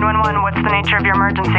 911, what's the nature of your emergency?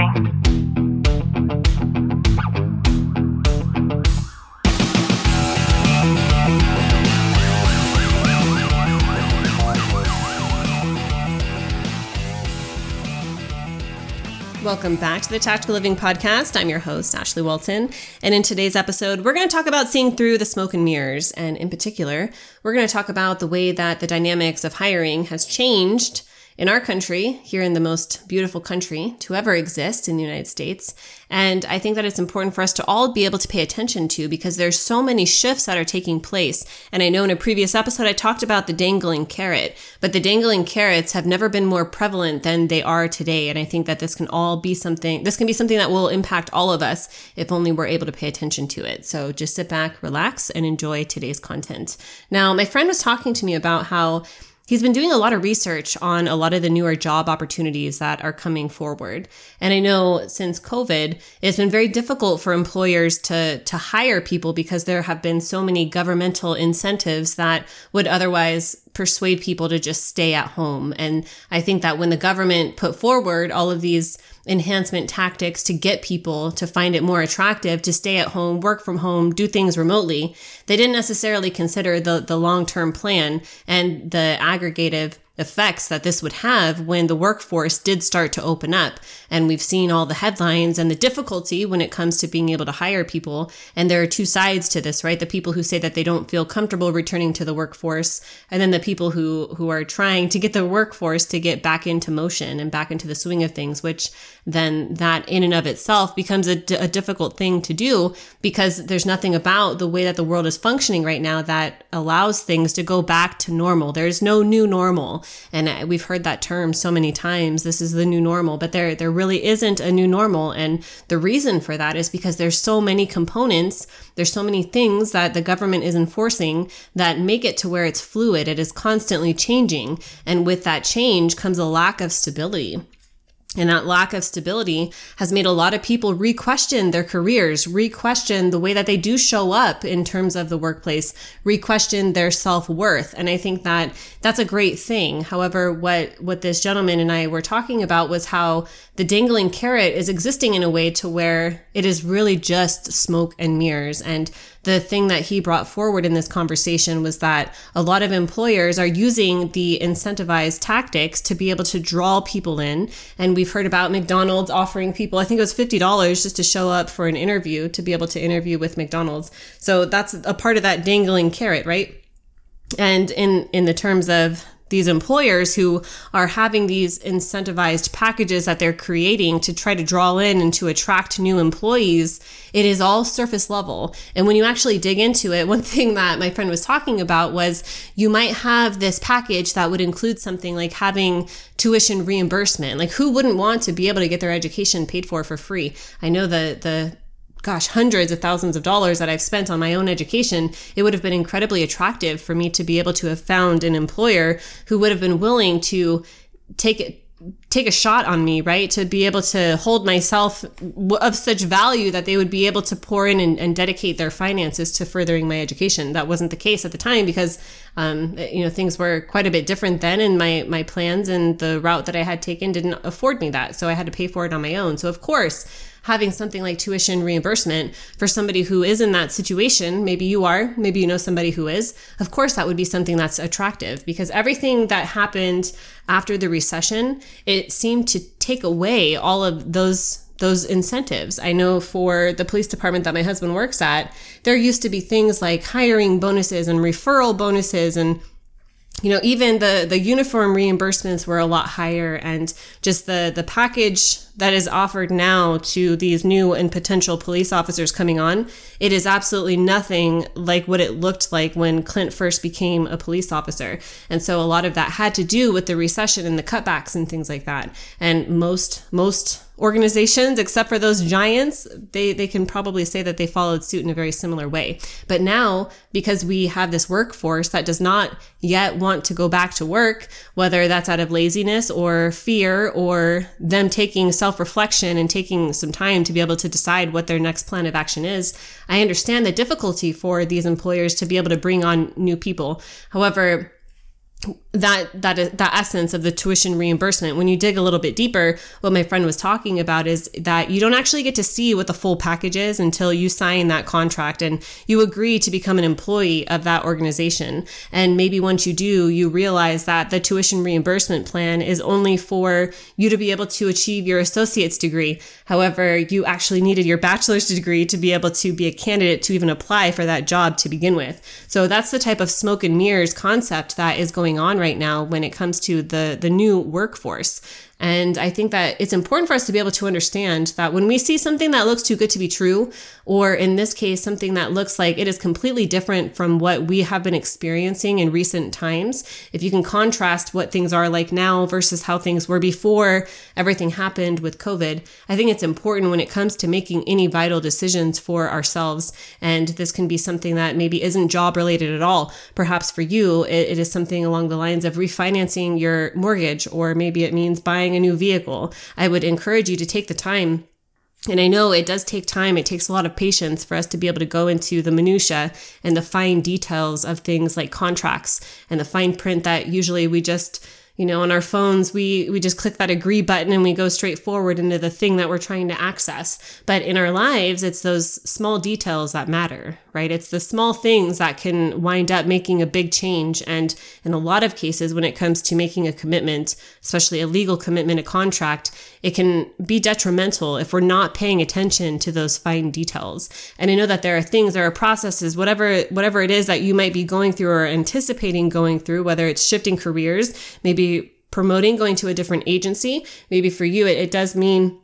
Welcome back to the Tactical Living Podcast. I'm your host, Ashley Walton. And in today's episode, we're going to talk about seeing through the smoke and mirrors. And in particular, we're going to talk about the way that the dynamics of hiring has changed in our country, here in the most beautiful country to ever exist in the United States. And I think that it's important for us to all be able to pay attention to because there's so many shifts that are taking place. And I know in a previous episode, I talked about the dangling carrot, but the dangling carrots have never been more prevalent than they are today. And I think that this can all be something, this can be something that will impact all of us if only we're able to pay attention to it. So just sit back, relax, and enjoy today's content. Now, my friend was talking to me about how He's been doing a lot of research on a lot of the newer job opportunities that are coming forward. And I know since COVID, it's been very difficult for employers to, to hire people because there have been so many governmental incentives that would otherwise persuade people to just stay at home. And I think that when the government put forward all of these enhancement tactics to get people to find it more attractive to stay at home, work from home, do things remotely, they didn't necessarily consider the, the long term plan and the aggregative effects that this would have when the workforce did start to open up. And we've seen all the headlines and the difficulty when it comes to being able to hire people. And there are two sides to this, right? The people who say that they don't feel comfortable returning to the workforce, and then the people who, who are trying to get the workforce to get back into motion and back into the swing of things, which then that in and of itself becomes a, d- a difficult thing to do because there's nothing about the way that the world is functioning right now that allows things to go back to normal. There's no new normal. And we've heard that term so many times. This is the new normal, but there, there really isn't a new normal. And the reason for that is because there's so many components. There's so many things that the government is enforcing that make it to where it's fluid. It is constantly changing. And with that change comes a lack of stability. And that lack of stability has made a lot of people re-question their careers, re-question the way that they do show up in terms of the workplace, re-question their self-worth. And I think that that's a great thing. However, what, what this gentleman and I were talking about was how the dangling carrot is existing in a way to where it is really just smoke and mirrors. And the thing that he brought forward in this conversation was that a lot of employers are using the incentivized tactics to be able to draw people in. And we've heard about McDonald's offering people, I think it was $50 just to show up for an interview to be able to interview with McDonald's. So that's a part of that dangling carrot, right? And in, in the terms of these employers who are having these incentivized packages that they're creating to try to draw in and to attract new employees, it is all surface level. And when you actually dig into it, one thing that my friend was talking about was you might have this package that would include something like having tuition reimbursement. Like who wouldn't want to be able to get their education paid for for free? I know the the gosh, hundreds of thousands of dollars that I've spent on my own education, it would have been incredibly attractive for me to be able to have found an employer who would have been willing to take it take a shot on me, right? To be able to hold myself of such value that they would be able to pour in and, and dedicate their finances to furthering my education. That wasn't the case at the time because, um, you know, things were quite a bit different then, and my my plans and the route that I had taken didn't afford me that, so I had to pay for it on my own. So of course having something like tuition reimbursement for somebody who is in that situation, maybe you are, maybe you know somebody who is, of course that would be something that's attractive because everything that happened after the recession, it seemed to take away all of those those incentives. I know for the police department that my husband works at, there used to be things like hiring bonuses and referral bonuses and you know even the the uniform reimbursements were a lot higher and just the the package that is offered now to these new and potential police officers coming on it is absolutely nothing like what it looked like when Clint first became a police officer. And so a lot of that had to do with the recession and the cutbacks and things like that. And most most organizations, except for those giants, they, they can probably say that they followed suit in a very similar way. But now, because we have this workforce that does not yet want to go back to work, whether that's out of laziness or fear or them taking self reflection and taking some time to be able to decide what their next plan of action is, I understand the difficulty for these employers to be able to bring on new people. However, that that that essence of the tuition reimbursement. When you dig a little bit deeper what my friend was talking about is that you don't actually get to see what the full package is until you sign that contract and you agree to become an employee of that organization. And maybe once you do you realize that the tuition reimbursement plan is only for you to be able to achieve your associate's degree. However you actually needed your bachelor's degree to be able to be a candidate to even apply for that job to begin with. So that's the type of smoke and mirrors concept that is going on right now when it comes to the the new workforce and I think that it's important for us to be able to understand that when we see something that looks too good to be true, or in this case, something that looks like it is completely different from what we have been experiencing in recent times, if you can contrast what things are like now versus how things were before everything happened with COVID, I think it's important when it comes to making any vital decisions for ourselves. And this can be something that maybe isn't job related at all. Perhaps for you, it, it is something along the lines of refinancing your mortgage, or maybe it means buying buying a new vehicle, I would encourage you to take the time and I know it does take time. It takes a lot of patience for us to be able to go into the minutia and the fine details of things like contracts and the fine print that usually we just you know on our phones we we just click that agree button and we go straight forward into the thing that we're trying to access. But in our lives it's those small details that matter right? It's the small things that can wind up making a big change. And in a lot of cases when it comes to making a commitment especially a legal commitment a contract it can be detrimental if we're not paying attention to those fine details. And i know that there are things there are processes whatever whatever it is that you might be going through or anticipating going through whether it's shifting careers maybe promoting going to a different agency. Maybe for you, it, it does mean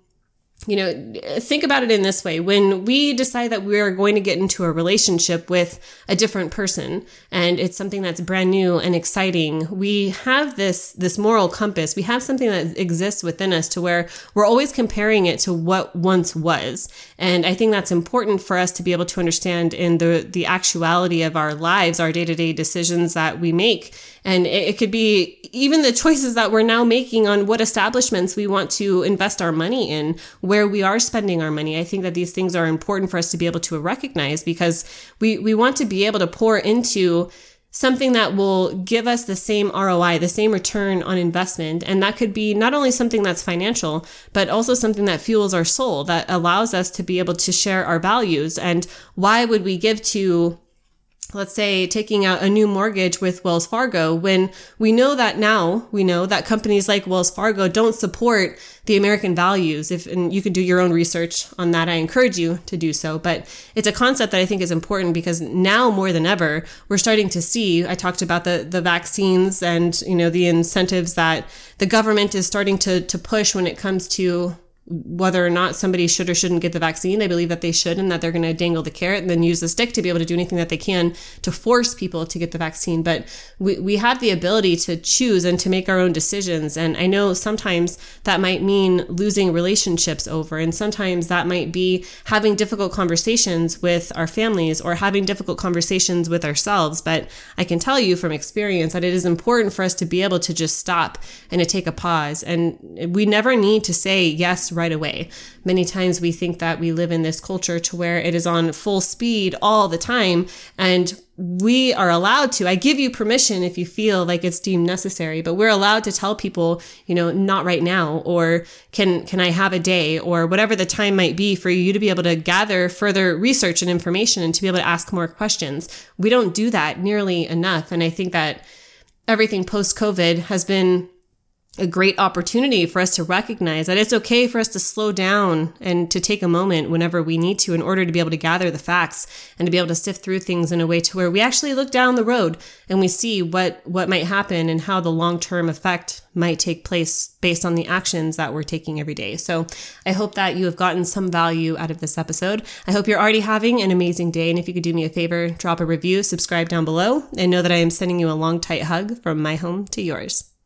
you know, think about it in this way. When we decide that we are going to get into a relationship with a different person and it's something that's brand new and exciting, we have this, this moral compass. We have something that exists within us to where we're always comparing it to what once was. And I think that's important for us to be able to understand in the, the actuality of our lives, our day to day decisions that we make. And it, it could be even the choices that we're now making on what establishments we want to invest our money in, where we are spending our money. I think that these things are important for us to be able to recognize because we, we want to be able to pour into something that will give us the same ROI, the same return on investment. And that could be not only something that's financial, but also something that fuels our soul, that allows us to be able to share our values. And why would we give to let's say taking out a new mortgage with Wells Fargo when we know that now we know that companies like Wells Fargo don't support the American values if and you can do your own research on that. I encourage you to do so. But it's a concept that I think is important because now more than ever we're starting to see I talked about the the vaccines and you know the incentives that the government is starting to to push when it comes to whether or not somebody should or shouldn't get the vaccine. They believe that they should and that they're going to dangle the carrot and then use the stick to be able to do anything that they can to force people to get the vaccine. But we, we have the ability to choose and to make our own decisions. And I know sometimes that might mean losing relationships over, and sometimes that might be having difficult conversations with our families or having difficult conversations with ourselves. But I can tell you from experience that it is important for us to be able to just stop and to take a pause. And we never need to say yes right away. Many times we think that we live in this culture to where it is on full speed all the time and we are allowed to. I give you permission if you feel like it's deemed necessary, but we're allowed to tell people, you know, not right now or can can I have a day or whatever the time might be for you to be able to gather further research and information and to be able to ask more questions. We don't do that nearly enough and I think that everything post COVID has been a great opportunity for us to recognize that it's okay for us to slow down and to take a moment whenever we need to in order to be able to gather the facts and to be able to sift through things in a way to where we actually look down the road and we see what what might happen and how the long-term effect might take place based on the actions that we're taking every day. So, I hope that you have gotten some value out of this episode. I hope you're already having an amazing day and if you could do me a favor, drop a review, subscribe down below and know that I am sending you a long tight hug from my home to yours.